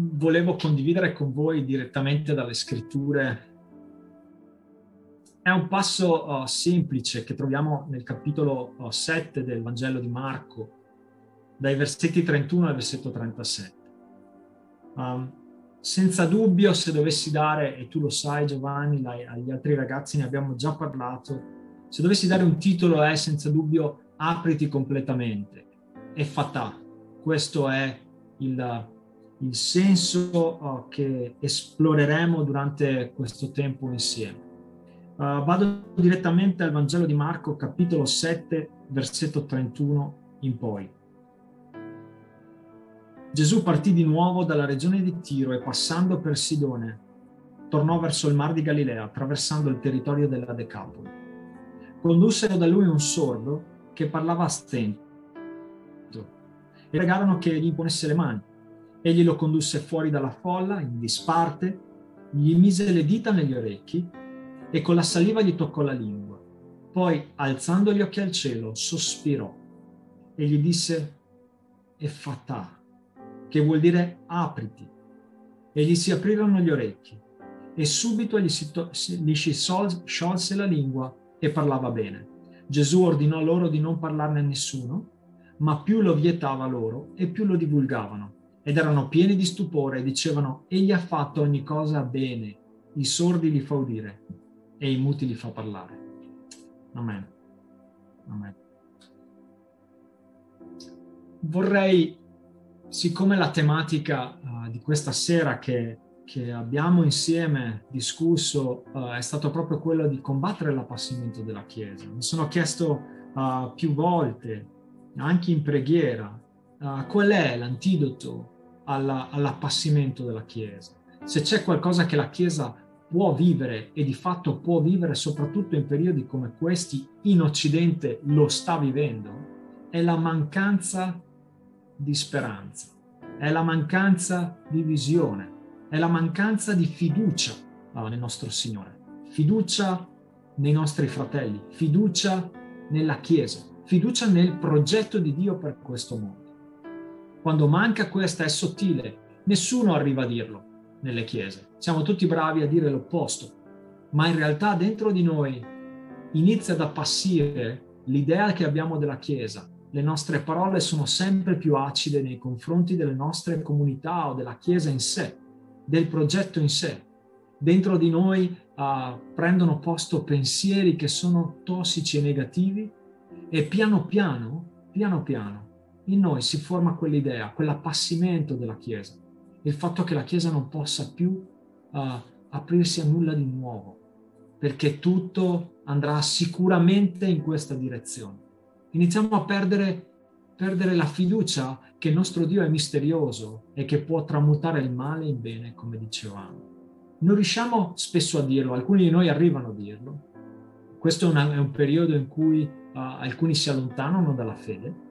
volevo condividere con voi direttamente dalle scritture è un passo uh, semplice che troviamo nel capitolo uh, 7 del Vangelo di Marco, dai versetti 31 al versetto 37. Um, senza dubbio, se dovessi dare, e tu lo sai Giovanni, agli altri ragazzi ne abbiamo già parlato, se dovessi dare un titolo è senza dubbio apriti completamente, è fatà. Questo è il, il senso uh, che esploreremo durante questo tempo insieme. Uh, vado direttamente al Vangelo di Marco, capitolo 7, versetto 31 in poi. Gesù partì di nuovo dalla regione di Tiro e passando per Sidone, tornò verso il mar di Galilea, attraversando il territorio della Decapoli. Condussero da lui un sordo che parlava a stento e pregarono che gli imponesse le mani. Egli lo condusse fuori dalla folla, in disparte, gli mise le dita negli orecchi e con la saliva gli toccò la lingua. Poi, alzando gli occhi al cielo, sospirò e gli disse, è fatà, che vuol dire apriti. E gli si aprirono gli orecchi e subito gli si, to- gli si sol- sciolse la lingua e parlava bene. Gesù ordinò loro di non parlarne a nessuno, ma più lo vietava loro e più lo divulgavano. Ed erano pieni di stupore e dicevano, egli ha fatto ogni cosa bene, i sordi li fa udire e i muti li fa parlare. Amen. Amen. Vorrei, siccome la tematica uh, di questa sera che, che, abbiamo insieme discusso uh, è stato proprio quello di combattere l'appassimento della Chiesa, mi sono chiesto uh, più volte, anche in preghiera, qual è l'antidoto alla, all'appassimento della Chiesa. Se c'è qualcosa che la Chiesa può vivere e di fatto può vivere soprattutto in periodi come questi in Occidente lo sta vivendo, è la mancanza di speranza, è la mancanza di visione, è la mancanza di fiducia nel nostro Signore, fiducia nei nostri fratelli, fiducia nella Chiesa, fiducia nel progetto di Dio per questo mondo. Quando manca questa è sottile, nessuno arriva a dirlo, nelle chiese. Siamo tutti bravi a dire l'opposto, ma in realtà dentro di noi inizia ad appassire l'idea che abbiamo della Chiesa. Le nostre parole sono sempre più acide nei confronti delle nostre comunità o della Chiesa in sé, del progetto in sé. Dentro di noi uh, prendono posto pensieri che sono tossici e negativi e piano piano, piano piano, in noi si forma quell'idea, quell'appassimento della Chiesa il fatto che la Chiesa non possa più uh, aprirsi a nulla di nuovo, perché tutto andrà sicuramente in questa direzione. Iniziamo a perdere, perdere la fiducia che il nostro Dio è misterioso e che può tramutare il male in bene, come dicevamo. Non riusciamo spesso a dirlo, alcuni di noi arrivano a dirlo. Questo è, una, è un periodo in cui uh, alcuni si allontanano dalla fede,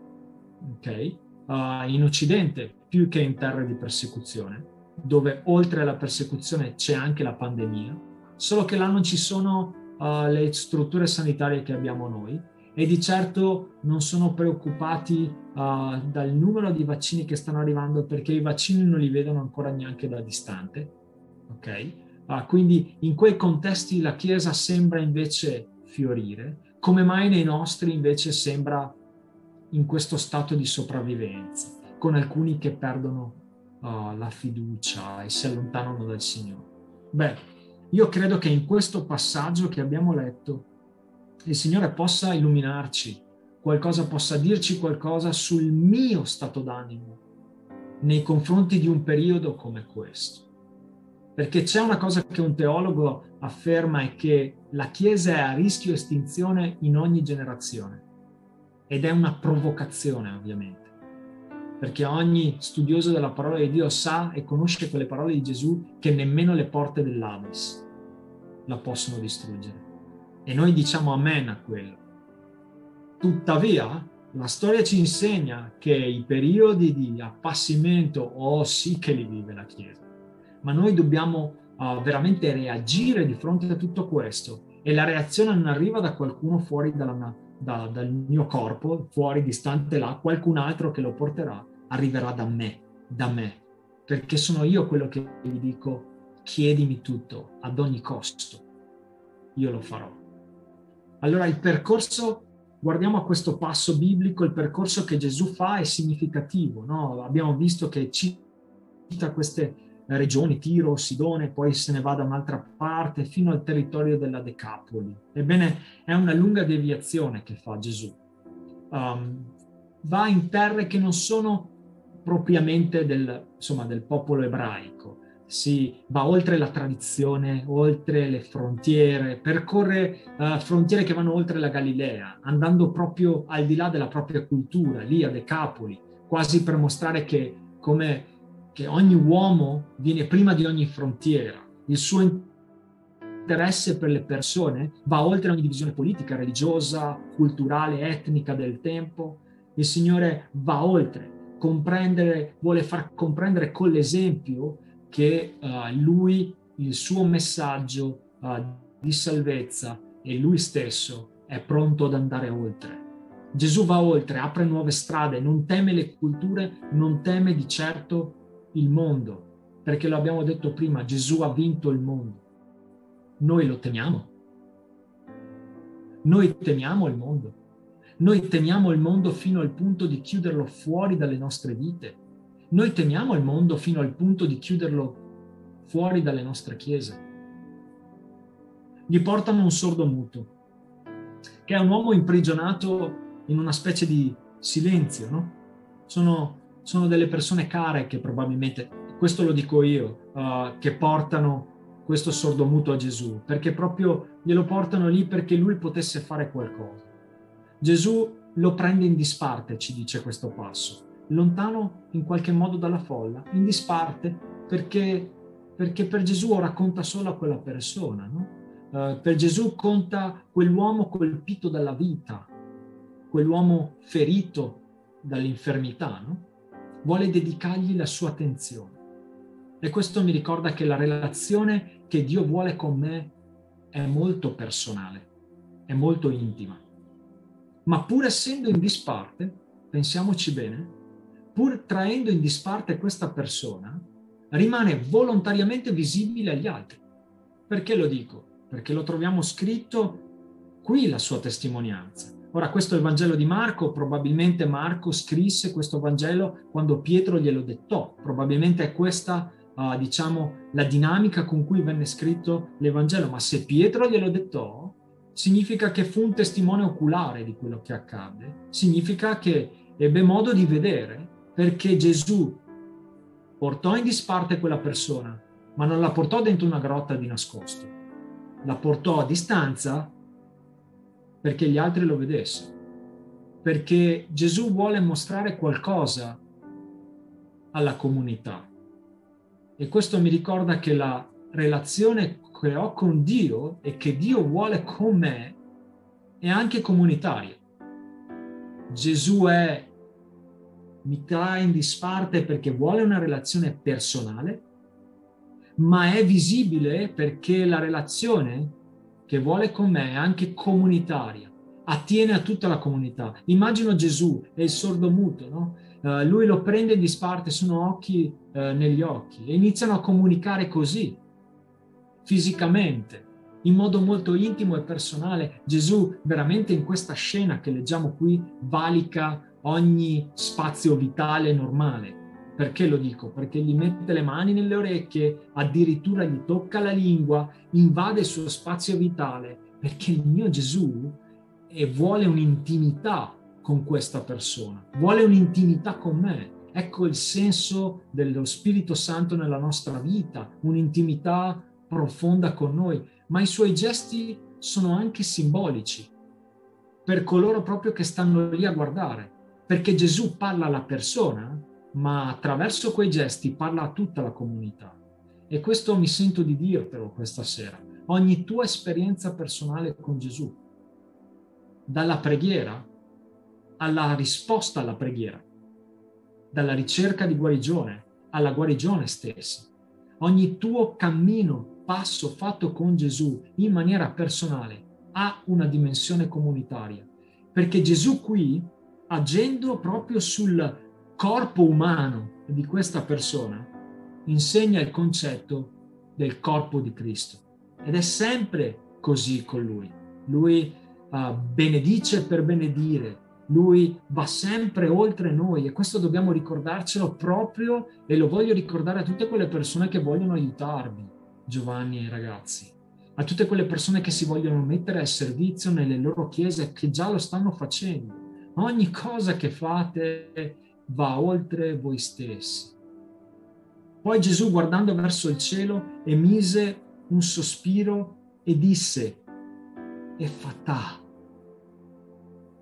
ok? Uh, in Occidente più che in terra di persecuzione, dove oltre alla persecuzione c'è anche la pandemia, solo che là non ci sono uh, le strutture sanitarie che abbiamo noi e di certo non sono preoccupati uh, dal numero di vaccini che stanno arrivando perché i vaccini non li vedono ancora neanche da distante. Ok? Uh, quindi in quei contesti la Chiesa sembra invece fiorire, come mai nei nostri invece sembra in questo stato di sopravvivenza? con alcuni che perdono uh, la fiducia e si allontanano dal Signore. Beh, io credo che in questo passaggio che abbiamo letto il Signore possa illuminarci, qualcosa possa dirci qualcosa sul mio stato d'animo nei confronti di un periodo come questo. Perché c'è una cosa che un teologo afferma è che la Chiesa è a rischio estinzione in ogni generazione ed è una provocazione ovviamente perché ogni studioso della parola di Dio sa e conosce quelle parole di Gesù che nemmeno le porte dell'Ades la possono distruggere. E noi diciamo amen a quello. Tuttavia, la storia ci insegna che i periodi di appassimento, oh sì che li vive la Chiesa, ma noi dobbiamo uh, veramente reagire di fronte a tutto questo e la reazione non arriva da qualcuno fuori dalla, da, dal mio corpo, fuori, distante là, qualcun altro che lo porterà, arriverà da me, da me. perché sono io quello che gli dico, chiedimi tutto, ad ogni costo, io lo farò. Allora il percorso, guardiamo a questo passo biblico, il percorso che Gesù fa è significativo, no? abbiamo visto che cita queste regioni, Tiro, Sidone, poi se ne va da un'altra parte fino al territorio della Decapoli. Ebbene, è una lunga deviazione che fa Gesù. Um, va in terre che non sono propriamente del, insomma, del popolo ebraico, si va oltre la tradizione, oltre le frontiere, percorre uh, frontiere che vanno oltre la Galilea, andando proprio al di là della propria cultura, lì a Decapoli, quasi per mostrare che, come, che ogni uomo viene prima di ogni frontiera, il suo interesse per le persone va oltre ogni divisione politica, religiosa, culturale, etnica del tempo. Il Signore va oltre comprendere, vuole far comprendere con l'esempio che uh, lui, il suo messaggio uh, di salvezza e lui stesso è pronto ad andare oltre. Gesù va oltre, apre nuove strade, non teme le culture, non teme di certo il mondo, perché lo abbiamo detto prima, Gesù ha vinto il mondo. Noi lo temiamo. Noi temiamo il mondo. Noi temiamo il mondo fino al punto di chiuderlo fuori dalle nostre vite. Noi temiamo il mondo fino al punto di chiuderlo fuori dalle nostre chiese. Gli portano un sordo muto, che è un uomo imprigionato in una specie di silenzio, no? Sono, sono delle persone care che probabilmente, questo lo dico io, uh, che portano questo sordo muto a Gesù, perché proprio glielo portano lì perché lui potesse fare qualcosa. Gesù lo prende in disparte, ci dice questo passo, lontano in qualche modo dalla folla, in disparte perché, perché per Gesù ora conta solo a quella persona, no? uh, per Gesù conta quell'uomo colpito dalla vita, quell'uomo ferito dall'infermità, no? Vuole dedicargli la sua attenzione. E questo mi ricorda che la relazione che Dio vuole con me è molto personale, è molto intima ma pur essendo in disparte, pensiamoci bene, pur traendo in disparte questa persona, rimane volontariamente visibile agli altri. Perché lo dico? Perché lo troviamo scritto qui la sua testimonianza. Ora, questo è il Vangelo di Marco, probabilmente Marco scrisse questo Vangelo quando Pietro glielo dettò, probabilmente è questa, uh, diciamo, la dinamica con cui venne scritto l'Evangelo, ma se Pietro glielo dettò, significa che fu un testimone oculare di quello che accadde, significa che ebbe modo di vedere perché Gesù portò in disparte quella persona, ma non la portò dentro una grotta di nascosto, la portò a distanza perché gli altri lo vedessero, perché Gesù vuole mostrare qualcosa alla comunità. E questo mi ricorda che la relazione che ho con Dio e che Dio vuole con me è anche comunitaria. Gesù è, mi trae in disparte perché vuole una relazione personale, ma è visibile perché la relazione che vuole con me è anche comunitaria, attiene a tutta la comunità. Immagino Gesù e il sordo muto, no? Uh, lui lo prende in disparte, sono occhi uh, negli occhi e iniziano a comunicare così fisicamente, in modo molto intimo e personale. Gesù veramente in questa scena che leggiamo qui valica ogni spazio vitale normale. Perché lo dico? Perché gli mette le mani nelle orecchie, addirittura gli tocca la lingua, invade il suo spazio vitale, perché il mio Gesù vuole un'intimità con questa persona, vuole un'intimità con me. Ecco il senso dello Spirito Santo nella nostra vita, un'intimità profonda con noi, ma i suoi gesti sono anche simbolici per coloro proprio che stanno lì a guardare, perché Gesù parla alla persona, ma attraverso quei gesti parla a tutta la comunità. E questo mi sento di dirtelo questa sera. Ogni tua esperienza personale con Gesù, dalla preghiera alla risposta alla preghiera, dalla ricerca di guarigione alla guarigione stessa, ogni tuo cammino passo fatto con Gesù in maniera personale ha una dimensione comunitaria, perché Gesù qui, agendo proprio sul corpo umano di questa persona, insegna il concetto del corpo di Cristo. Ed è sempre così con lui. Lui uh, benedice per benedire, lui va sempre oltre noi e questo dobbiamo ricordarcelo proprio e lo voglio ricordare a tutte quelle persone che vogliono aiutarvi, Giovanni e i ragazzi, a tutte quelle persone che si vogliono mettere al servizio nelle loro chiese che già lo stanno facendo. Ogni cosa che fate va oltre voi stessi. Poi Gesù, guardando verso il cielo, emise un sospiro e disse, e fatà,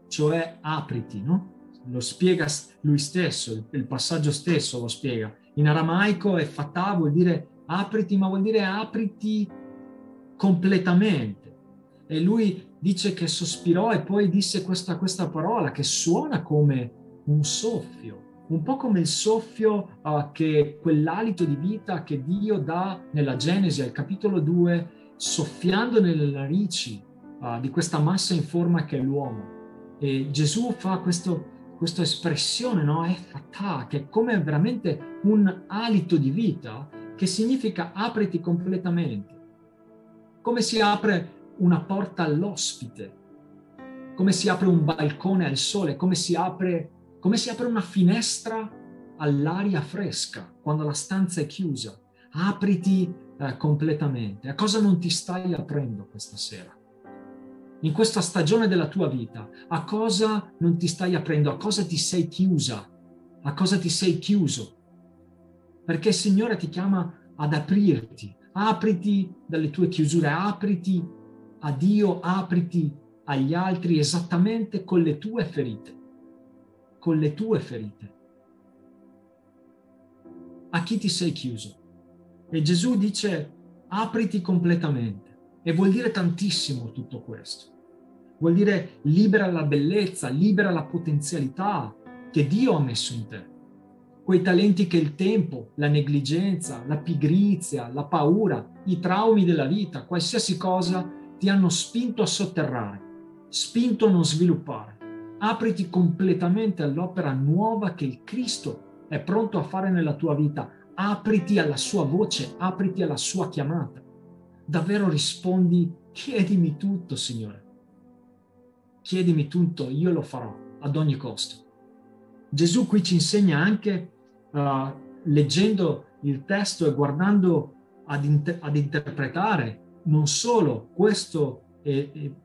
cioè apriti, no? Lo spiega lui stesso, il passaggio stesso lo spiega. In aramaico e fatà vuol dire apriti, ma vuol dire apriti completamente. E lui dice che sospirò e poi disse questa, questa parola che suona come un soffio, un po' come il soffio uh, che quell'alito di vita che Dio dà nella Genesi al capitolo 2, soffiando nelle narici uh, di questa massa in forma che è l'uomo. E Gesù fa questo, questa espressione, no? È fatà, che è come veramente un alito di vita che significa apriti completamente. Come si apre una porta all'ospite, come si apre un balcone al sole, come si apre, come si apre una finestra all'aria fresca quando la stanza è chiusa. Apriti eh, completamente. A cosa non ti stai aprendo questa sera? In questa stagione della tua vita, a cosa non ti stai aprendo? A cosa ti sei chiusa? A cosa ti sei chiuso? Perché il Signore ti chiama ad aprirti, apriti dalle tue chiusure, apriti a Dio, apriti agli altri esattamente con le tue ferite, con le tue ferite. A chi ti sei chiuso? E Gesù dice apriti completamente e vuol dire tantissimo tutto questo. Vuol dire libera la bellezza, libera la potenzialità che Dio ha messo in te. Quei talenti che il tempo, la negligenza, la pigrizia, la paura, i traumi della vita, qualsiasi cosa ti hanno spinto a sotterrare, spinto a non sviluppare. Apriti completamente all'opera nuova che il Cristo è pronto a fare nella tua vita. Apriti alla sua voce, apriti alla sua chiamata. Davvero rispondi, chiedimi tutto, Signore. Chiedimi tutto, io lo farò ad ogni costo. Gesù qui ci insegna anche, uh, leggendo il testo e guardando ad, inter- ad interpretare non solo questo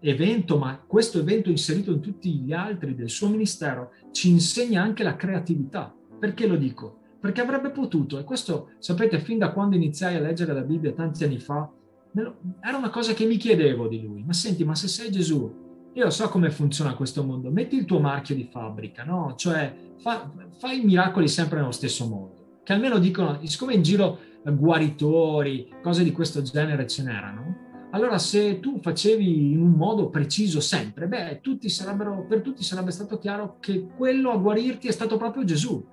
evento, ma questo evento inserito in tutti gli altri del suo ministero, ci insegna anche la creatività. Perché lo dico? Perché avrebbe potuto, e questo sapete, fin da quando iniziai a leggere la Bibbia tanti anni fa, era una cosa che mi chiedevo di lui. Ma senti, ma se sei Gesù, io so come funziona questo mondo, metti il tuo marchio di fabbrica, no? Cioè fa, fai miracoli sempre nello stesso modo, che almeno dicono, siccome in giro guaritori, cose di questo genere ce n'erano, allora se tu facevi in un modo preciso sempre, beh, tutti per tutti sarebbe stato chiaro che quello a guarirti è stato proprio Gesù,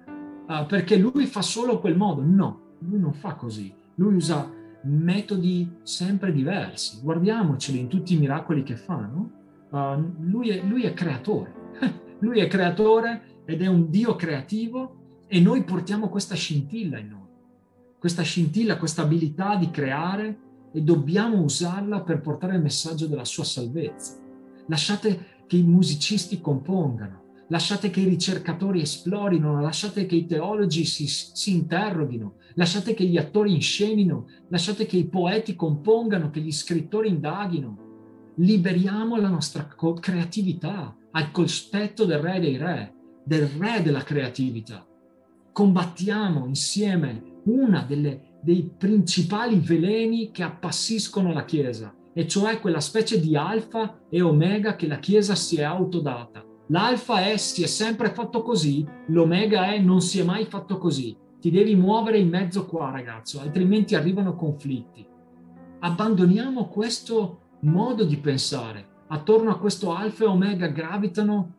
uh, perché lui fa solo quel modo. No, lui non fa così, lui usa metodi sempre diversi. Guardiamoceli in tutti i miracoli che fa, no? Uh, lui, è, lui è creatore, lui è creatore ed è un Dio creativo e noi portiamo questa scintilla in noi questa scintilla, questa abilità di creare e dobbiamo usarla per portare il messaggio della sua salvezza. Lasciate che i musicisti compongano, lasciate che i ricercatori esplorino, lasciate che i teologi si, si interroghino, lasciate che gli attori inscenino, lasciate che i poeti compongano, che gli scrittori indaghino. Liberiamo la nostra creatività al cospetto del re dei re, del re della creatività. Combattiamo insieme una delle, dei principali veleni che appassiscono la Chiesa, e cioè quella specie di alfa e omega che la Chiesa si è autodata. L'alfa è si è sempre fatto così, l'omega è non si è mai fatto così. Ti devi muovere in mezzo qua, ragazzo, altrimenti arrivano conflitti. Abbandoniamo questo modo di pensare. Attorno a questo alfa e omega gravitano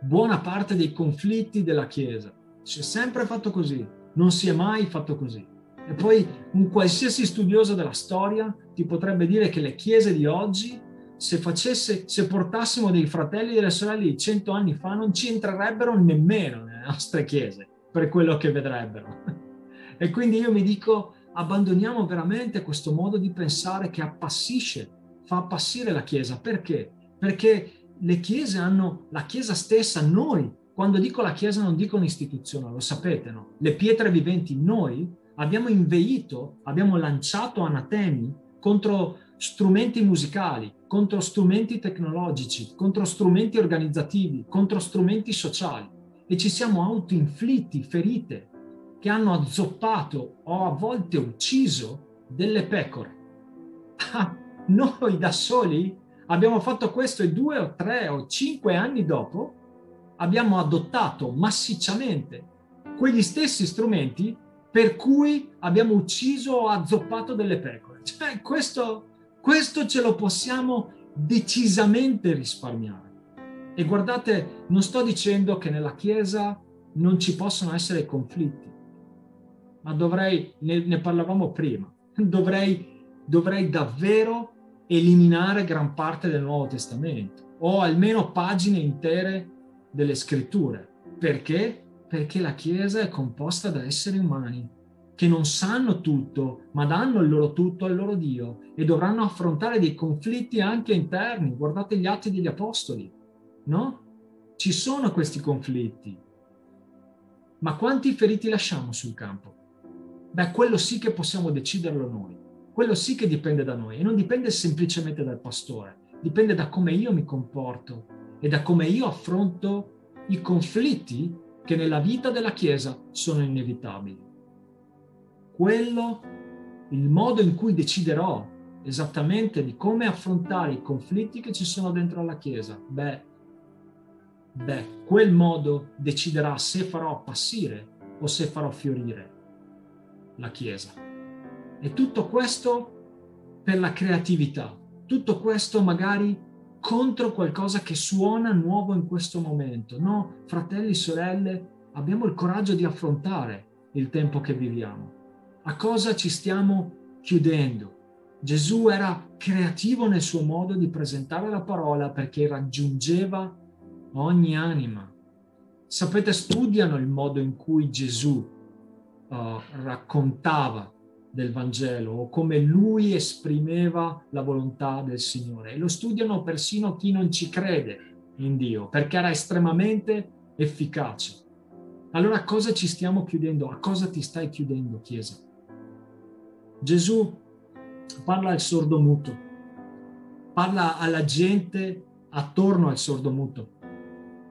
buona parte dei conflitti della Chiesa. Si è sempre fatto così non si è mai fatto così. E poi un qualsiasi studioso della storia ti potrebbe dire che le chiese di oggi, se, facesse, se portassimo dei fratelli e delle sorelle di cento anni fa, non ci entrerebbero nemmeno nelle nostre chiese, per quello che vedrebbero. E quindi io mi dico, abbandoniamo veramente questo modo di pensare che appassisce, fa appassire la Chiesa. Perché? Perché le chiese hanno, la Chiesa stessa, noi, quando dico la Chiesa non dico un'istituzione, lo sapete, no? Le pietre viventi, noi abbiamo inveito, abbiamo lanciato anatemi contro strumenti musicali, contro strumenti tecnologici, contro strumenti organizzativi, contro strumenti sociali e ci siamo autoinflitti ferite che hanno azzoppato o a volte ucciso delle pecore. Ah, noi da soli abbiamo fatto questo e due o tre o cinque anni dopo abbiamo adottato massicciamente quegli stessi strumenti per cui abbiamo ucciso o azzoppato delle pecore. Cioè, questo, questo ce lo possiamo decisamente risparmiare. E guardate, non sto dicendo che nella Chiesa non ci possono essere conflitti, ma dovrei, ne, ne parlavamo prima, dovrei, dovrei davvero eliminare gran parte del Nuovo Testamento o almeno pagine intere delle scritture. Perché? Perché la Chiesa è composta da esseri umani che non sanno tutto, ma danno il loro tutto al loro Dio e dovranno affrontare dei conflitti anche interni. Guardate gli atti degli Apostoli, no? Ci sono questi conflitti. Ma quanti feriti lasciamo sul campo? Beh, quello sì che possiamo deciderlo noi. Quello sì che dipende da noi e non dipende semplicemente dal pastore, dipende da come io mi comporto e da come io affronto i conflitti che nella vita della Chiesa sono inevitabili quello, il modo in cui deciderò esattamente di come affrontare i conflitti che ci sono dentro la Chiesa, beh, beh, quel modo deciderà se farò appassire o se farò fiorire la Chiesa. E tutto questo per la creatività, tutto questo magari contro qualcosa che suona nuovo in questo momento. No, fratelli, sorelle, abbiamo il coraggio di affrontare il tempo che viviamo a cosa ci stiamo chiudendo. Gesù era creativo nel suo modo di presentare la parola perché raggiungeva ogni anima. Sapete, studiano il modo in cui Gesù uh, raccontava del Vangelo o come lui esprimeva la volontà del Signore. E lo studiano persino chi non ci crede in Dio, perché era estremamente efficace. Allora a cosa ci stiamo chiudendo? A cosa ti stai chiudendo, Chiesa? Gesù parla al sordomuto, parla alla gente attorno al sordomuto,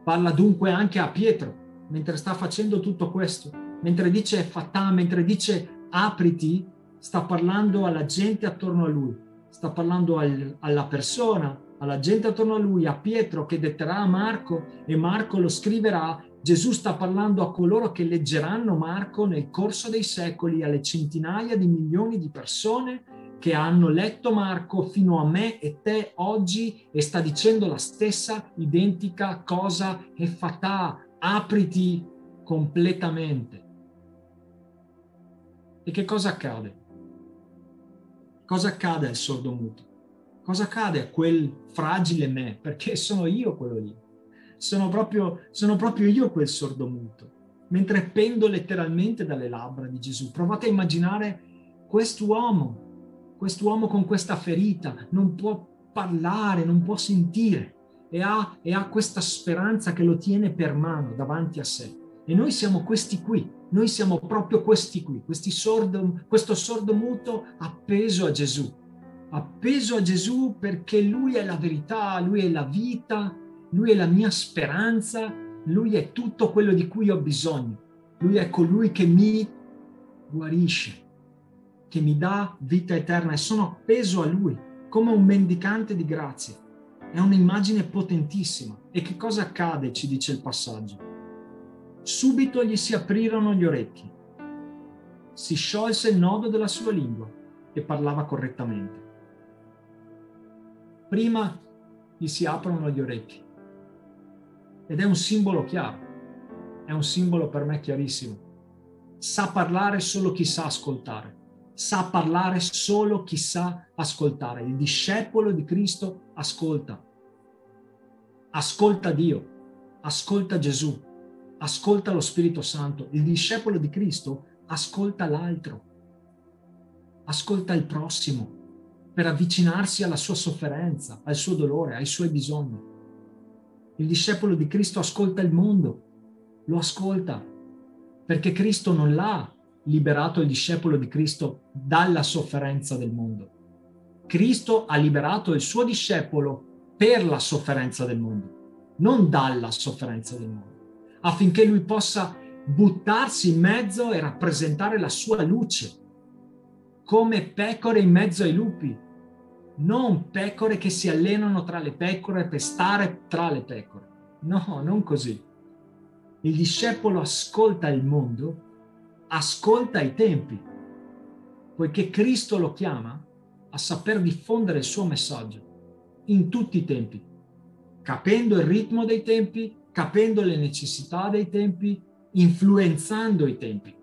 parla dunque anche a Pietro mentre sta facendo tutto questo, mentre dice fatà, mentre dice apriti, sta parlando alla gente attorno a lui, sta parlando al, alla persona, alla gente attorno a lui, a Pietro che detterà a Marco e Marco lo scriverà Gesù sta parlando a coloro che leggeranno Marco nel corso dei secoli, alle centinaia di milioni di persone che hanno letto Marco fino a me e te oggi e sta dicendo la stessa identica cosa e fatà, apriti completamente. E che cosa accade? Cosa accade al sordo muto? Cosa accade a quel fragile me? Perché sono io quello lì sono proprio, sono proprio io quel sordomuto, mentre pendo letteralmente dalle labbra di Gesù. Provate a immaginare quest'uomo, quest'uomo con questa ferita, non può parlare, non può sentire e ha, e ha questa speranza che lo tiene per mano davanti a sé. E noi siamo questi qui, noi siamo proprio questi qui, questi sordo, questo sordomuto appeso a Gesù, appeso a Gesù perché Lui è la verità, Lui è la vita, lui è la mia speranza, Lui è tutto quello di cui ho bisogno. Lui è colui che mi guarisce, che mi dà vita eterna e sono appeso a Lui come un mendicante di grazia. È un'immagine potentissima. E che cosa accade, ci dice il passaggio? Subito gli si aprirono gli orecchi, si sciolse il nodo della sua lingua e parlava correttamente. Prima gli si aprono gli orecchi, ed è un simbolo chiaro, è un simbolo per me chiarissimo. Sa parlare solo chi sa ascoltare, sa parlare solo chi sa ascoltare. Il discepolo di Cristo ascolta, ascolta Dio, ascolta Gesù, ascolta lo Spirito Santo. Il discepolo di Cristo ascolta l'altro, ascolta il prossimo per avvicinarsi alla sua sofferenza, al suo dolore, ai suoi bisogni. Il discepolo di Cristo ascolta il mondo, lo ascolta, perché Cristo non l'ha liberato il discepolo di Cristo dalla sofferenza del mondo. Cristo ha liberato il suo discepolo per la sofferenza del mondo, non dalla sofferenza del mondo, affinché lui possa buttarsi in mezzo e rappresentare la sua luce come pecore in mezzo ai lupi, non pecore che si allenano tra le pecore per stare tra le pecore. No, non così. Il discepolo ascolta il mondo, ascolta i tempi, poiché Cristo lo chiama a saper diffondere il suo messaggio in tutti i tempi, capendo il ritmo dei tempi, capendo le necessità dei tempi, influenzando i tempi,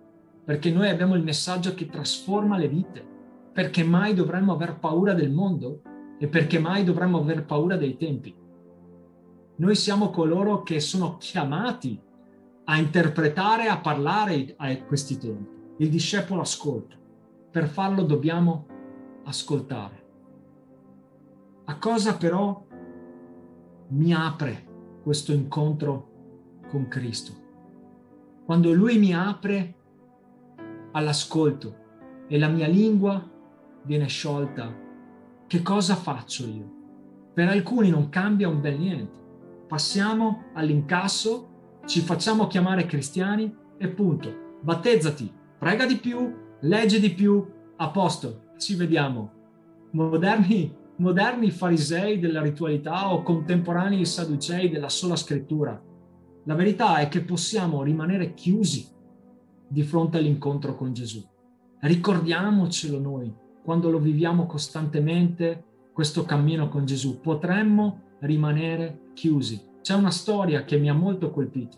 perché noi abbiamo il messaggio che trasforma le vite, perché mai dovremmo aver paura del mondo e perché mai dovremmo aver paura dei tempi. Noi siamo coloro che sono chiamati a interpretare, a parlare a questi tempi. Il discepolo ascolta. Per farlo dobbiamo ascoltare. A cosa però mi apre questo incontro con Cristo? Quando Lui mi apre all'ascolto e la mia lingua viene sciolta, che cosa faccio io? Per alcuni non cambia un bel niente. Passiamo all'incasso, ci facciamo chiamare cristiani e punto. Battezzati, prega di più, legge di più, a posto, ci vediamo. Moderni, moderni farisei della ritualità o contemporanei sadducei della sola scrittura. La verità è che possiamo rimanere chiusi di fronte all'incontro con Gesù. Ricordiamocelo noi, quando lo viviamo costantemente, questo cammino con Gesù, potremmo rimanere chiusi. C'è una storia che mi ha molto colpito,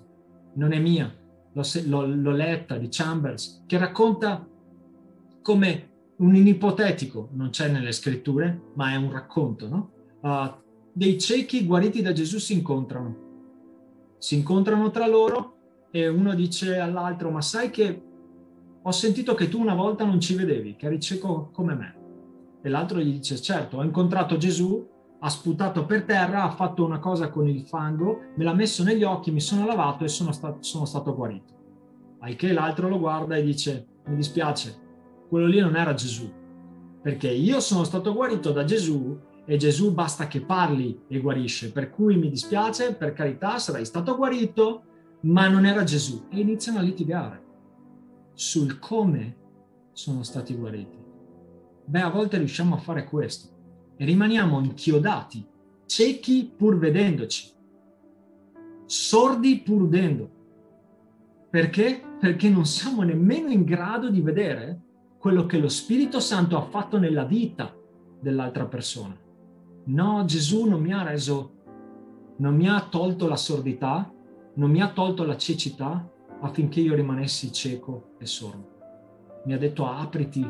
non è mia, l'ho, l'ho, letta di Chambers, che racconta come un ipotetico, non c'è nelle scritture, ma è un racconto, no? Uh, dei ciechi guariti da Gesù si incontrano. Si incontrano tra loro e uno dice all'altro, ma sai che ho sentito che tu una volta non ci vedevi, che eri cieco come me. E l'altro gli dice, certo, ho incontrato Gesù, ha sputato per terra, ha fatto una cosa con il fango, me l'ha messo negli occhi, mi sono lavato e sono, sta- sono stato guarito. Al che l'altro lo guarda e dice, mi dispiace, quello lì non era Gesù, perché io sono stato guarito da Gesù e Gesù basta che parli e guarisce, per cui mi dispiace, per carità, sarai stato guarito, ma non era Gesù. E iniziano a litigare sul come sono stati guariti. Beh, a volte riusciamo a fare questo e rimaniamo inchiodati, ciechi pur vedendoci, sordi pur udendo. Perché? Perché non siamo nemmeno in grado di vedere quello che lo Spirito Santo ha fatto nella vita dell'altra persona. No, Gesù non mi ha reso, non mi ha tolto la sordità, non mi ha tolto la cecità, affinché io rimanessi cieco e sordo. Mi ha detto apriti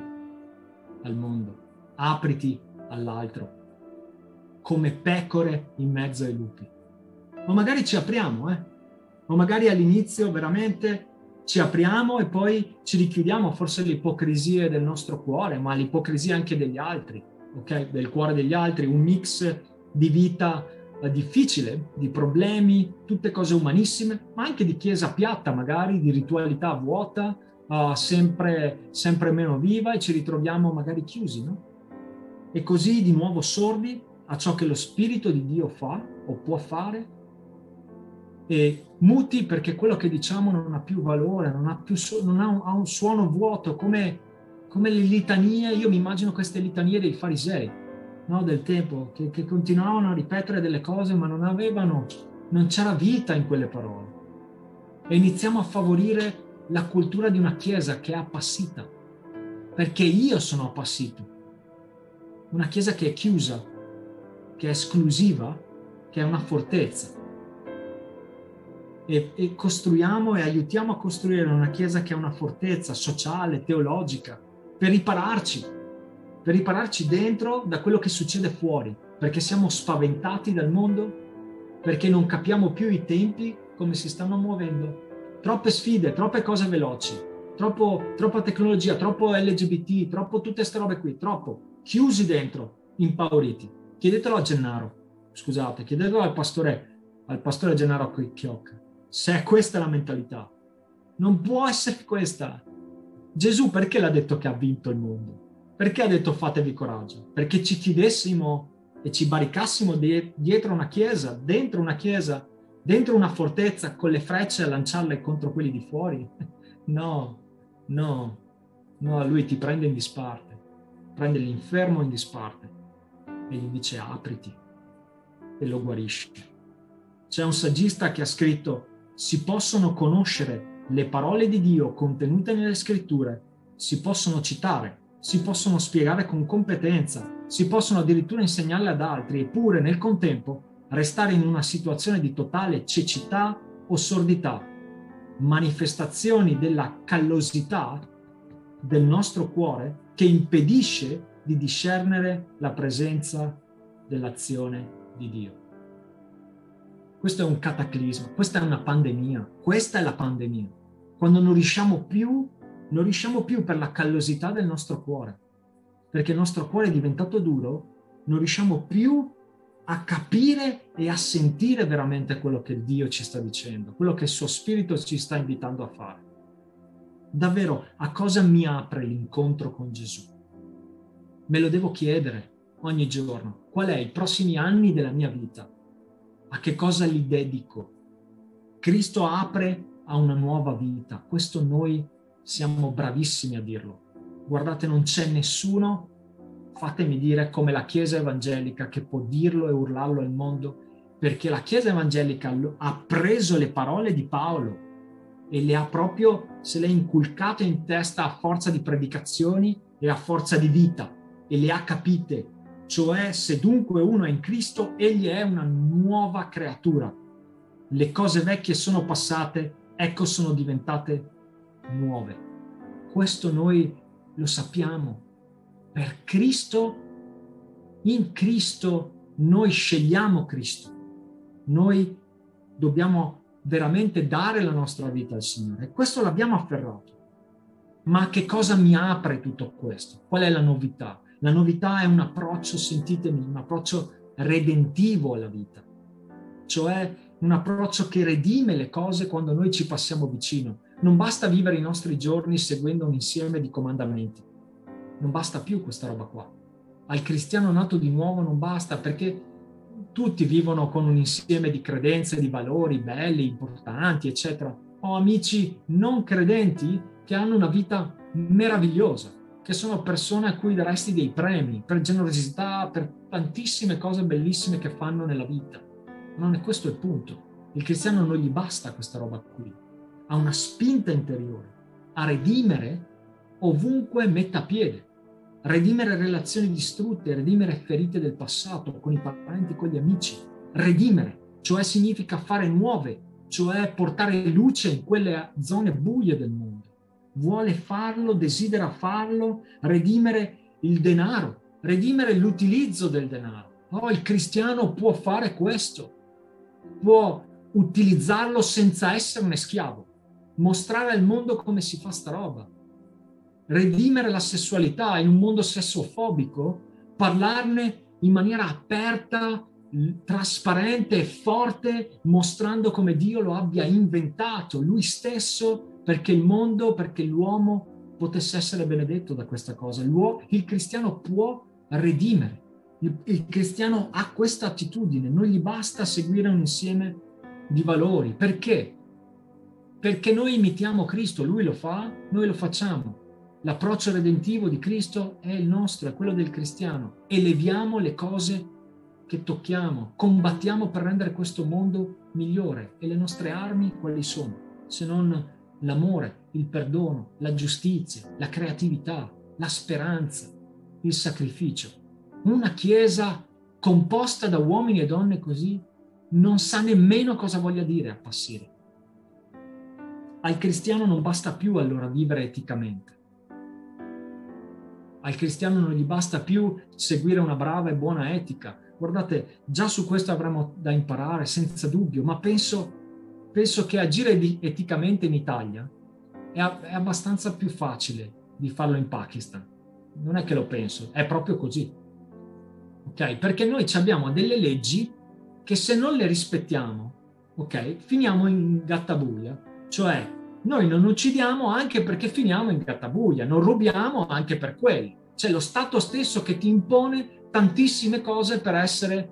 al mondo, apriti all'altro, come pecore in mezzo ai lupi. Ma magari ci apriamo, eh? O magari all'inizio veramente ci apriamo e poi ci richiudiamo, forse l'ipocrisia del nostro cuore, ma l'ipocrisia anche degli altri, ok? Del cuore degli altri, un mix di vita difficile, di problemi, tutte cose umanissime, ma anche di chiesa piatta magari, di ritualità vuota, uh, sempre, sempre meno viva e ci ritroviamo magari chiusi, no? E così di nuovo sordi a ciò che lo Spirito di Dio fa o può fare e muti perché quello che diciamo non ha più valore, non ha, più non ha, un, ha un suono vuoto come, come le litanie, io mi immagino queste litanie dei farisei, no, del tempo, che, che, continuavano a ripetere delle cose ma non avevano, non c'era vita in quelle parole. E iniziamo a favorire la cultura di una chiesa che è appassita, perché io sono appassito. Una chiesa che è chiusa, che è esclusiva, che è una fortezza. E, e costruiamo e aiutiamo a costruire una chiesa che è una fortezza sociale, teologica, per ripararci, per ripararci dentro da quello che succede fuori, perché siamo spaventati dal mondo, perché non capiamo più i tempi come si stanno muovendo. Troppe sfide, troppe cose veloci. troppo, troppa tecnologia, troppo LGBT, troppo tutte queste robe qui, troppo, chiusi dentro, impauriti. Chiedetelo a Gennaro, scusate, chiedetelo al pastore, al pastore Gennaro Chiocca, se è questa la mentalità. Non può essere questa. Gesù perché l'ha detto che ha vinto il mondo? Perché ha detto fatevi coraggio? Perché ci chiudessimo e ci baricassimo dietro una chiesa, dentro una chiesa, dentro una fortezza con le frecce a lanciarle contro quelli di fuori? No, no, no, lui ti prende in disparte, prende l'infermo in disparte e gli dice apriti e lo guarisce. C'è un saggista che ha scritto si possono conoscere le parole di Dio contenute nelle scritture, si possono citare, si possono spiegare con competenza, si possono addirittura insegnarle ad altri, eppure nel contempo restare in una situazione di totale cecità o sordità, manifestazioni della callosità del nostro cuore che impedisce di discernere la presenza dell'azione di Dio. Questo è un cataclisma, questa è una pandemia, questa è la pandemia. Quando non riusciamo più, non riusciamo più per la callosità del nostro cuore, perché il nostro cuore è diventato duro, non riusciamo più a capire e a sentire veramente quello che Dio ci sta dicendo, quello che il suo spirito ci sta invitando a fare. Davvero, a cosa mi apre l'incontro con Gesù? Me lo devo chiedere ogni giorno. Qual è i prossimi anni della mia vita? A che cosa li dedico. Cristo apre a una nuova vita, questo noi siamo bravissimi a dirlo. Guardate, non c'è nessuno, fatemi dire, come la Chiesa evangelica che può dirlo e urlarlo al mondo, perché la Chiesa evangelica ha preso le parole di Paolo e le ha proprio, se le ha inculcate in testa a forza di predicazioni e a forza di vita e le ha capite cioè se dunque uno è in Cristo, egli è una nuova creatura. Le cose vecchie sono passate, ecco sono diventate nuove. Questo noi lo sappiamo. Per Cristo, in Cristo, noi scegliamo Cristo. Noi dobbiamo veramente dare la nostra vita al Signore. Questo l'abbiamo afferrato. Ma che cosa mi apre tutto questo? Qual è la novità? La novità è un approccio, sentitemi, un approccio redentivo alla vita, cioè un approccio che redime le cose quando noi ci passiamo vicino. Non basta vivere i nostri giorni seguendo un insieme di comandamenti, non basta più questa roba qua. Al cristiano nato di nuovo non basta perché tutti vivono con un insieme di credenze, di valori belli, importanti, eccetera. Ho amici non credenti che hanno una vita meravigliosa, che sono persone a cui daresti dei premi per generosità, per tantissime cose bellissime che fanno nella vita. Non è questo il punto. Il cristiano non gli basta questa roba qui. Ha una spinta interiore a redimere ovunque metta piede. Redimere relazioni distrutte, redimere ferite del passato con i parenti, con gli amici. Redimere, cioè significa fare nuove, cioè portare luce in quelle zone buie del mondo vuole farlo, desidera farlo, redimere il denaro, redimere l'utilizzo del denaro. Oh, il cristiano può fare questo, può utilizzarlo senza esserne schiavo, mostrare al mondo come si fa sta roba, redimere la sessualità in un mondo sessofobico, parlarne in maniera aperta, trasparente e forte, mostrando come Dio lo abbia inventato, lui stesso perché il mondo, perché l'uomo potesse essere benedetto da questa cosa. Il cristiano può redimere, il, il cristiano ha questa attitudine, non gli basta seguire un insieme di valori. Perché? Perché noi imitiamo Cristo, lui lo fa, noi lo facciamo. L'approccio redentivo di Cristo è il nostro, è quello del cristiano. Eleviamo le cose che tocchiamo, combattiamo per rendere questo mondo migliore. E le nostre armi quali sono? Se non l'amore, il perdono, la giustizia, la creatività, la speranza, il sacrificio. Una chiesa composta da uomini e donne così non sa nemmeno cosa voglia dire appassire. Al cristiano non basta più allora vivere eticamente. Al cristiano non gli basta più seguire una brava e buona etica. Guardate, già su questo avremo da imparare senza dubbio, ma penso penso che agire eticamente in Italia è, è abbastanza più facile di farlo in Pakistan. Non è che lo penso, è proprio così. Ok? Perché noi abbiamo delle leggi che se non le rispettiamo, ok, finiamo in gattabuia. Cioè, noi non uccidiamo anche perché finiamo in gattabuia, non rubiamo anche per quello. C'è lo Stato stesso che ti impone tantissime cose per essere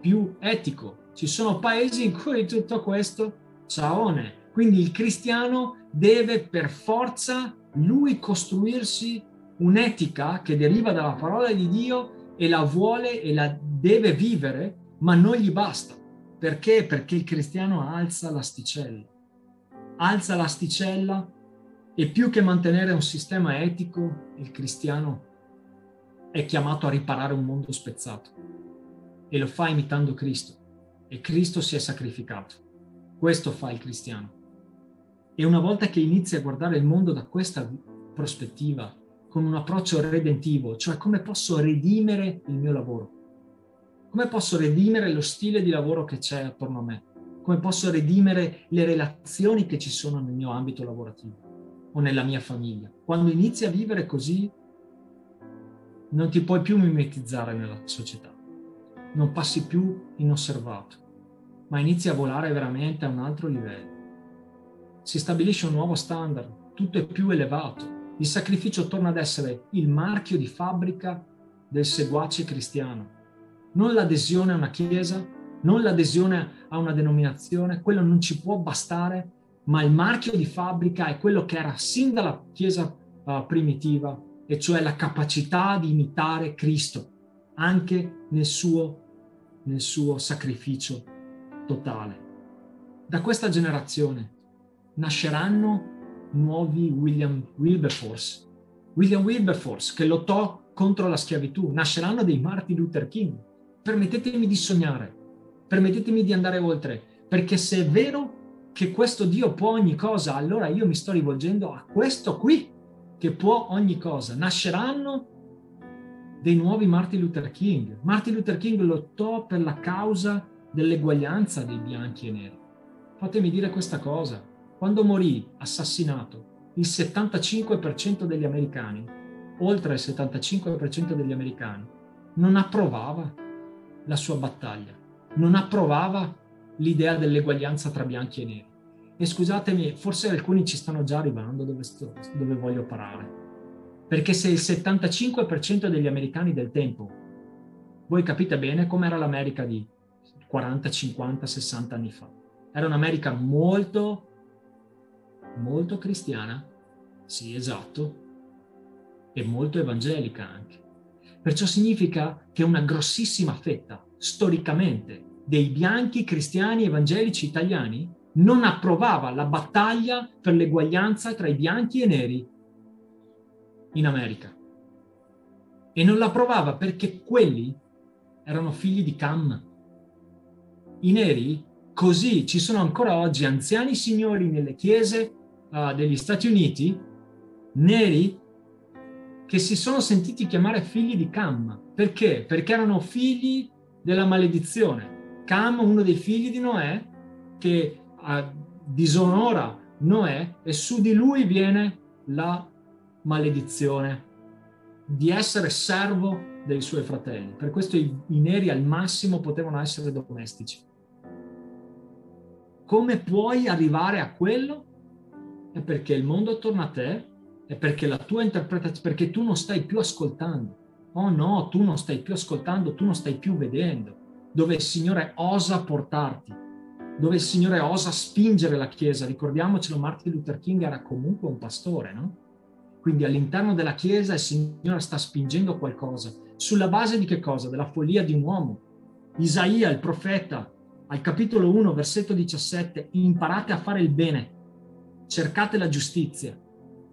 più etico. Ci sono paesi in cui tutto questo ciaone. Quindi il cristiano deve per forza lui costruirsi un'etica che deriva dalla parola di Dio e la vuole e la deve vivere, ma non gli basta. Perché? Perché il cristiano alza l'asticella. Alza l'asticella e più che mantenere un sistema etico, il cristiano è chiamato a riparare un mondo spezzato e lo fa imitando Cristo. E Cristo si è sacrificato. Questo fa il cristiano. E una volta che inizi a guardare il mondo da questa prospettiva, con un approccio redentivo, cioè come posso redimere il mio lavoro, come posso redimere lo stile di lavoro che c'è attorno a me, come posso redimere le relazioni che ci sono nel mio ambito lavorativo o nella mia famiglia. Quando inizi a vivere così, non ti puoi più mimetizzare nella società, non passi più inosservato, ma inizi a volare veramente a un altro livello si stabilisce un nuovo standard, tutto è più elevato. Il sacrificio torna ad essere il marchio di fabbrica del seguace cristiano. Non l'adesione a una chiesa, non l'adesione a una denominazione, quello non ci può bastare, ma il marchio di fabbrica è quello che era sin dalla chiesa uh, primitiva, e cioè la capacità di imitare Cristo anche nel suo, nel suo sacrificio totale. Da questa generazione nasceranno nuovi William Wilberforce. William Wilberforce che lottò contro la schiavitù, nasceranno dei Martin Luther King. Permettetemi di sognare, permettetemi di andare oltre, perché se è vero che questo Dio può ogni cosa, allora io mi sto rivolgendo a questo qui che può ogni cosa. Nasceranno dei nuovi Martin Luther King. Martin Luther King lottò per la causa dell'eguaglianza dei bianchi e neri. Fatemi dire questa cosa. Quando morì assassinato, il 75% degli americani, oltre il 75% degli americani, non approvava la sua battaglia, non approvava l'idea dell'eguaglianza tra bianchi e neri. E scusatemi, forse alcuni ci stanno già arrivando dove, sto, dove voglio parare. Perché se il 75% degli americani del tempo, voi capite bene com'era l'America di 40, 50, 60 anni fa. Era un'America molto molto cristiana, sì esatto, e molto evangelica anche. Perciò significa che una grossissima fetta, storicamente, dei bianchi cristiani evangelici italiani non approvava la battaglia per l'eguaglianza tra i bianchi e i neri in America. E non l'approvava perché quelli erano figli di Cam. I neri, così ci sono ancora oggi anziani signori nelle chiese uh, degli Stati Uniti, neri, che si sono sentiti chiamare figli di Cam. Perché? Perché erano figli della maledizione. Cam, uno dei figli di Noè, che uh, disonora Noè e su di lui viene la maledizione di essere servo dei suoi fratelli. Per questo i, i neri al massimo potevano essere domestici. Come puoi arrivare a quello? è perché il mondo attorno a te è perché la tua interpretazione, perché tu non stai più ascoltando. Oh no, tu non stai più ascoltando, tu non stai più vedendo. Dove il Signore osa portarti, dove il Signore osa spingere la Chiesa. Ricordiamocelo, Martin Luther King era comunque un pastore, no? Quindi all'interno della Chiesa il Signore sta spingendo qualcosa. Sulla base di che cosa? Della follia di un uomo. Isaia, il profeta, al capitolo 1, versetto 17, imparate a fare il bene cercate la giustizia,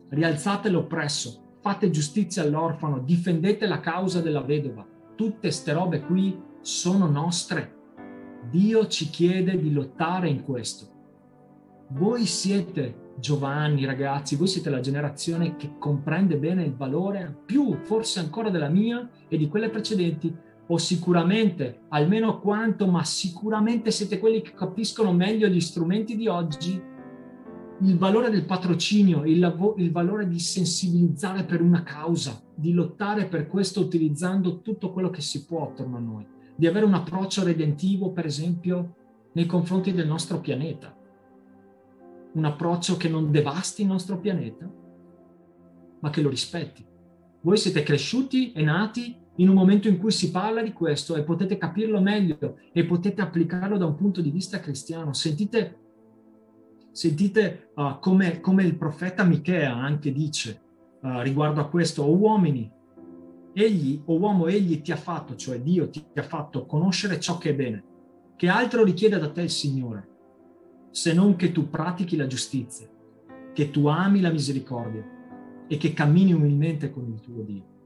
rialzate l'oppresso, fate giustizia all'orfano, difendete la causa della vedova. Tutte ste robe qui sono nostre. Dio ci chiede di lottare in questo. Voi siete Giovanni, ragazzi, voi siete la generazione che comprende bene il valore, più forse ancora della mia e di quelle precedenti, o sicuramente, almeno quanto, ma sicuramente siete quelli che capiscono meglio gli strumenti di oggi il valore del patrocinio, il, lav- il valore di sensibilizzare per una causa, di lottare per questo utilizzando tutto quello che si può attorno a noi, di avere un approccio redentivo, per esempio, nei confronti del nostro pianeta. Un approccio che non devasti il nostro pianeta, ma che lo rispetti. Voi siete cresciuti e nati in un momento in cui si parla di questo e potete capirlo meglio e potete applicarlo da un punto di vista cristiano. Sentite Sentite uh, come, come, il profeta Michea anche dice uh, riguardo a questo, o uomini, egli, o uomo, egli ti ha fatto, cioè Dio ti ha fatto conoscere ciò che è bene. Che altro richiede da te il Signore, se non che tu pratichi la giustizia, che tu ami la misericordia e che cammini umilmente con il tuo Dio.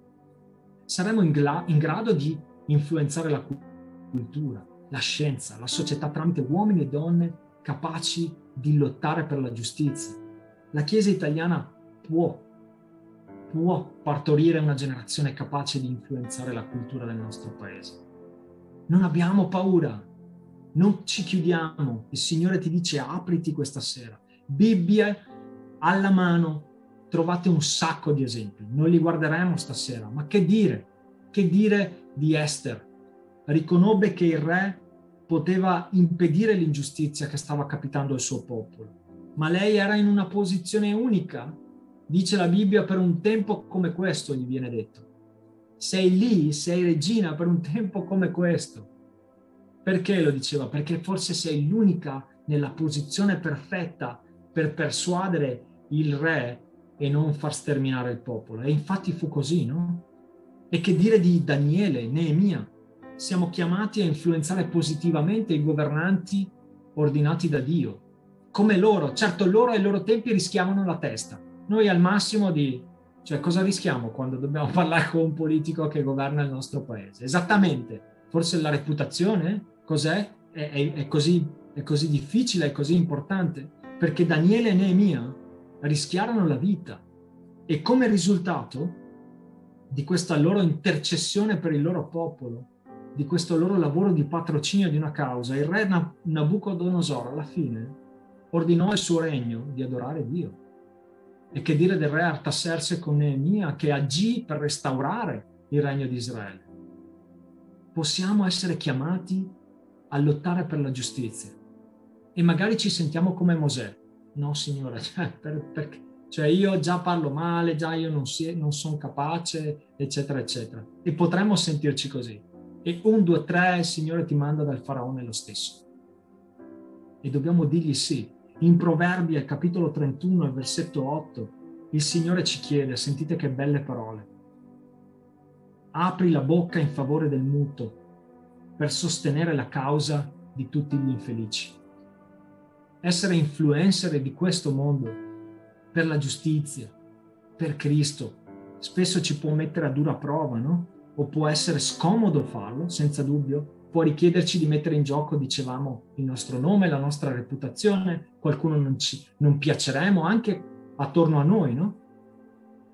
Saremo in, gla- in grado di influenzare la cultura, la scienza, la società tramite uomini e donne capaci di lottare per la giustizia. La Chiesa italiana può, può partorire una generazione capace di influenzare la cultura del nostro paese. Non abbiamo paura, non ci chiudiamo. Il Signore ti dice apriti questa sera. Bibbie alla mano, trovate un sacco di esempi. Noi li guarderemo stasera, ma che dire? Che dire di Esther? Riconobbe che il re poteva impedire l'ingiustizia che stava capitando al suo popolo. Ma lei era in una posizione unica, dice la Bibbia, per un tempo come questo, gli viene detto. Sei lì, sei regina per un tempo come questo. Perché lo diceva? Perché forse sei l'unica nella posizione perfetta per persuadere il re e non far sterminare il popolo. E infatti fu così, no? E che dire di Daniele, Neemia? siamo chiamati a influenzare positivamente i governanti ordinati da Dio, come loro. Certo, loro ai loro tempi rischiavano la testa. Noi al massimo di... Cioè, cosa rischiamo quando dobbiamo parlare con un politico che governa il nostro paese? Esattamente. Forse la reputazione? Cos'è? È, è, è, così, è così difficile, è così importante. Perché Daniele e Neemia rischiarono la vita. E come risultato di questa loro intercessione per il loro popolo, di questo loro lavoro di patrocinio di una causa, il re Nabucodonosor alla fine ordinò al suo regno di adorare Dio. E che dire del re Artaserse con Neemia che agì per restaurare il regno di Israele. Possiamo essere chiamati a lottare per la giustizia e magari ci sentiamo come Mosè. No, Signore, cioè, per, perché? Cioè io già parlo male, già io non, si, non sono capace, eccetera, eccetera. E potremmo sentirci così e un, due, tre, il Signore ti manda dal faraone lo stesso. E dobbiamo dirgli sì. In Proverbi, al capitolo 31, al versetto 8, il Signore ci chiede, sentite che belle parole, apri la bocca in favore del muto per sostenere la causa di tutti gli infelici. Essere influencer di questo mondo per la giustizia, per Cristo, spesso ci può mettere a dura prova, no? o può essere scomodo farlo, senza dubbio, può richiederci di mettere in gioco, dicevamo, il nostro nome, la nostra reputazione, qualcuno non, ci, non piaceremo anche attorno a noi, no?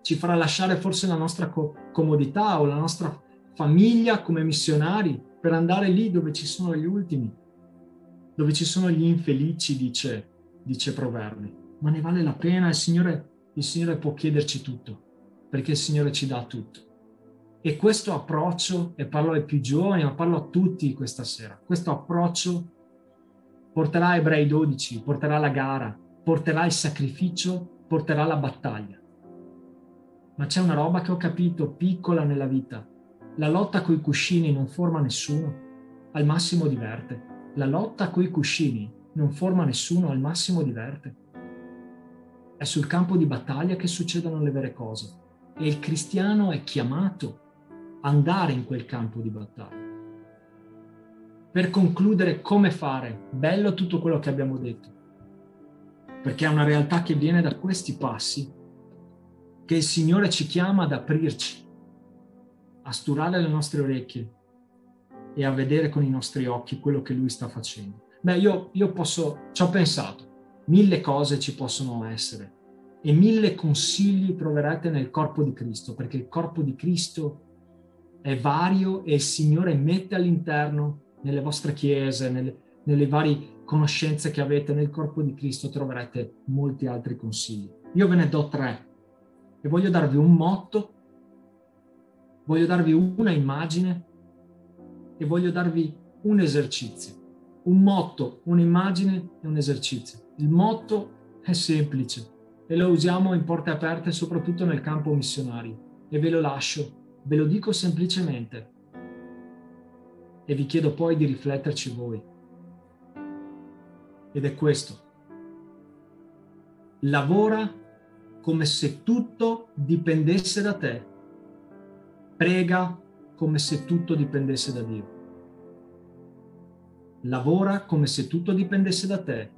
Ci farà lasciare forse la nostra co- comodità o la nostra famiglia come missionari per andare lì dove ci sono gli ultimi, dove ci sono gli infelici, dice, dice Proverbi. Ma ne vale la pena, il Signore, il Signore può chiederci tutto, perché il Signore ci dà tutto. E questo approccio, e parlo ai più giovani, ma parlo a tutti questa sera, questo approccio porterà Ebrei 12, porterà la gara, porterà il sacrificio, porterà la battaglia. Ma c'è una roba che ho capito piccola nella vita. La lotta coi cuscini non forma nessuno, al massimo diverte. La lotta coi cuscini non forma nessuno, al massimo diverte. È sul campo di battaglia che succedono le vere cose. E il cristiano è chiamato andare in quel campo di battaglia. Per concludere come fare, bello tutto quello che abbiamo detto, perché è una realtà che viene da questi passi, che il Signore ci chiama ad aprirci, a sturare le nostre orecchie e a vedere con i nostri occhi quello che Lui sta facendo. Beh, io, io posso, ci ho pensato, mille cose ci possono essere e mille consigli troverete nel corpo di Cristo, perché il corpo di Cristo è vario e il Signore mette all'interno, nelle vostre chiese, nelle, nelle varie conoscenze che avete nel corpo di Cristo troverete molti altri consigli. Io ve ne do tre e voglio darvi un motto, voglio darvi una immagine e voglio darvi un esercizio. Un motto, un'immagine e un esercizio. Il motto è semplice e lo usiamo in porte aperte soprattutto nel campo missionario e ve lo lascio, ve lo dico semplicemente e vi chiedo poi di rifletterci voi. Ed è questo. Lavora come se tutto dipendesse da te. Prega come se tutto dipendesse da Dio. Lavora come se tutto dipendesse da te.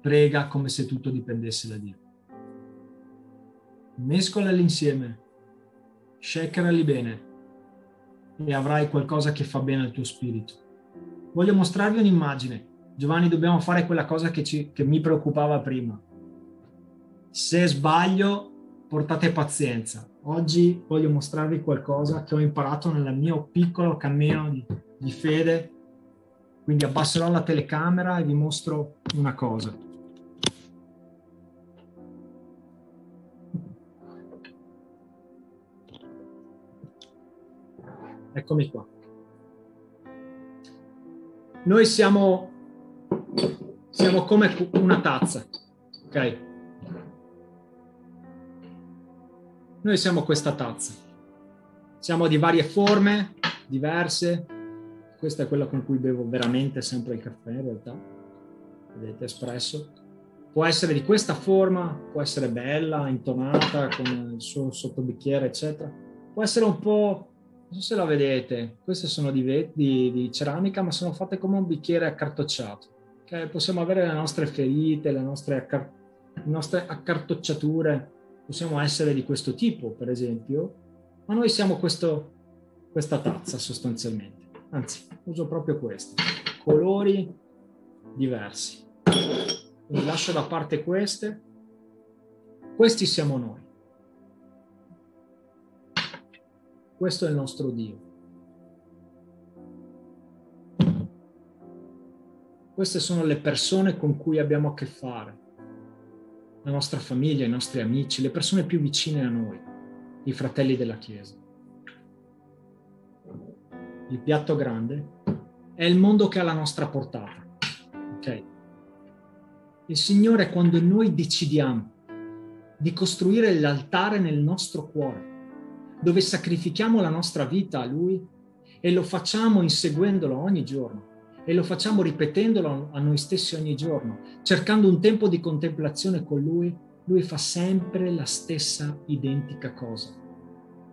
Prega come se tutto dipendesse da Dio. Mescolali insieme, shakerali bene e avrai qualcosa che fa bene al tuo spirito. Voglio mostrarvi un'immagine. Giovanni, dobbiamo fare quella cosa che, ci, che mi preoccupava prima. Se sbaglio, portate pazienza. Oggi voglio mostrarvi qualcosa che ho imparato nel mio piccolo cammino di, di fede. Quindi abbasserò la telecamera e vi mostro una cosa. Eccomi qua. Noi siamo, siamo come una tazza, ok? Noi siamo questa tazza. Siamo di varie forme, diverse. Questa è quella con cui bevo veramente sempre il caffè, in realtà. Vedete, espresso. Può essere di questa forma, può essere bella, intonata, con il suo sottobicchiere, eccetera. Può essere un po' non so se la vedete, queste sono di, di, di ceramica, ma sono fatte come un bicchiere accartocciato. Okay? Possiamo avere le nostre ferite, le nostre, accar- le nostre accartocciature, possiamo essere di questo tipo, per esempio, ma noi siamo questo, questa tazza sostanzialmente. Anzi, uso proprio questa, colori diversi. Quindi lascio da parte queste. Questi siamo noi. Questo è il nostro Dio. Queste sono le persone con cui abbiamo a che fare, la nostra famiglia, i nostri amici, le persone più vicine a noi, i fratelli della Chiesa. Il piatto grande è il mondo che ha la nostra portata. Ok? Il Signore quando noi decidiamo di costruire l'altare nel nostro cuore dove sacrifichiamo la nostra vita a Lui e lo facciamo inseguendolo ogni giorno e lo facciamo ripetendolo a noi stessi ogni giorno, cercando un tempo di contemplazione con Lui, Lui fa sempre la stessa identica cosa.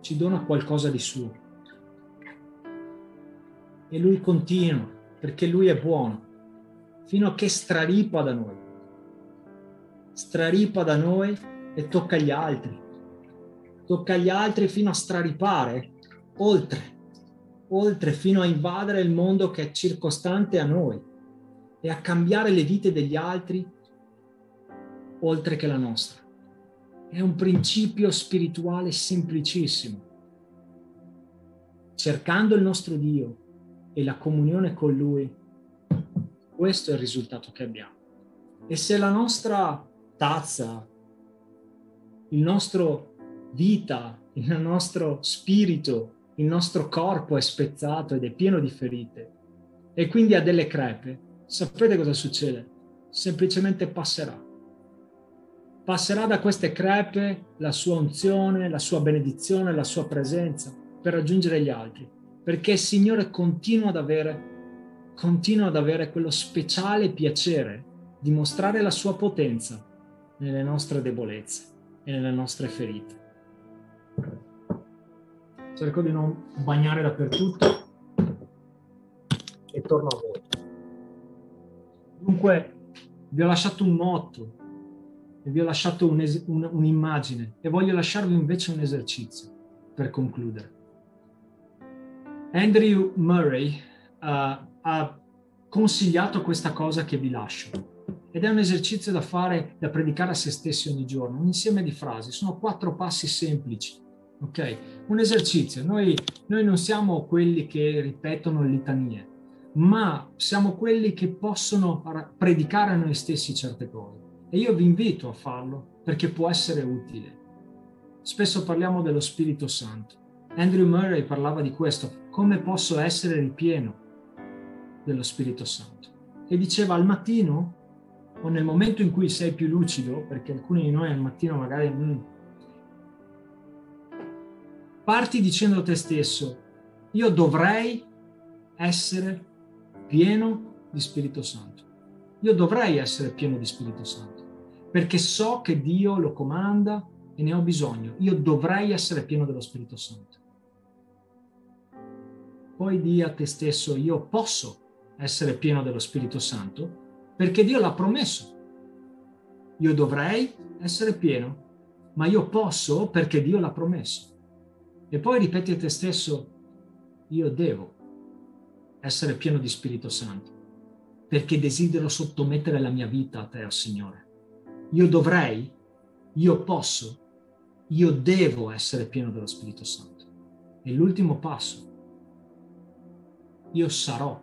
Ci dona qualcosa di suo. E Lui continua, perché Lui è buono, fino a che straripa da noi. Straripa da noi e tocca agli altri tocca agli altri fino a straripare, oltre, oltre fino a invadere il mondo che è circostante a noi e a cambiare le vite degli altri oltre che la nostra. È un principio spirituale semplicissimo. Cercando il nostro Dio e la comunione con Lui, questo è il risultato che abbiamo. E se la nostra tazza, il nostro vita, il nostro spirito, il nostro corpo è spezzato ed è pieno di ferite e quindi ha delle crepe, sapete cosa succede? Semplicemente passerà. Passerà da queste crepe la sua unzione, la sua benedizione, la sua presenza per raggiungere gli altri, perché il Signore continua ad avere, continua ad avere quello speciale piacere di mostrare la sua potenza nelle nostre debolezze e nelle nostre ferite cerco di non bagnare dappertutto e torno a voi. Dunque, vi ho lasciato un motto e vi ho lasciato un es- un, un'immagine e voglio lasciarvi invece un esercizio per concludere. Andrew Murray uh, ha consigliato questa cosa che vi lascio ed è un esercizio da fare, da predicare a se stessi ogni giorno, un insieme di frasi, sono quattro passi semplici Ok, un esercizio. Noi, noi non siamo quelli che ripetono litanie, ma siamo quelli che possono predicare a noi stessi certe cose. E io vi invito a farlo perché può essere utile. Spesso parliamo dello Spirito Santo. Andrew Murray parlava di questo, come posso essere ripieno dello Spirito Santo. E diceva al mattino o nel momento in cui sei più lucido, perché alcuni di noi al mattino magari mm, parti dicendo a te stesso, io dovrei essere pieno di Spirito Santo. Io dovrei essere pieno di Spirito Santo, perché so che Dio lo comanda e ne ho bisogno. Io dovrei essere pieno dello Spirito Santo. Poi di a te stesso, io posso essere pieno dello Spirito Santo perché Dio l'ha promesso. Io dovrei essere pieno, ma io posso perché Dio l'ha promesso. E poi ripeti a te stesso, io devo essere pieno di Spirito Santo, perché desidero sottomettere la mia vita a te, oh Signore. Io dovrei, io posso, io devo essere pieno dello Spirito Santo. E l'ultimo passo, io sarò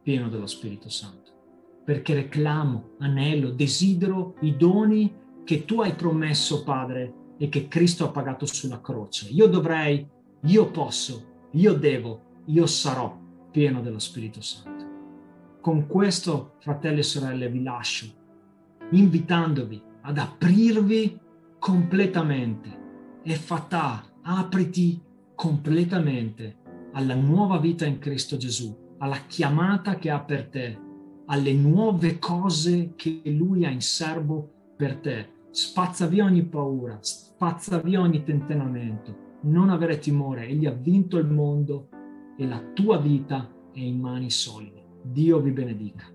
pieno dello Spirito Santo perché reclamo, anello, desidero i doni che tu hai promesso, Padre, e che Cristo ha pagato sulla croce. Io dovrei, io posso, io devo, io sarò pieno dello Spirito Santo. Con questo, fratelli e sorelle, vi lascio, invitandovi ad aprirvi completamente. E fatà, apriti completamente alla nuova vita in Cristo Gesù, alla chiamata che ha per te alle nuove cose che lui ha in serbo per te. Spazza via ogni paura, spazza via ogni tentennamento. Non avere timore, egli ha vinto il mondo e la tua vita è in mani solide. Dio vi benedica.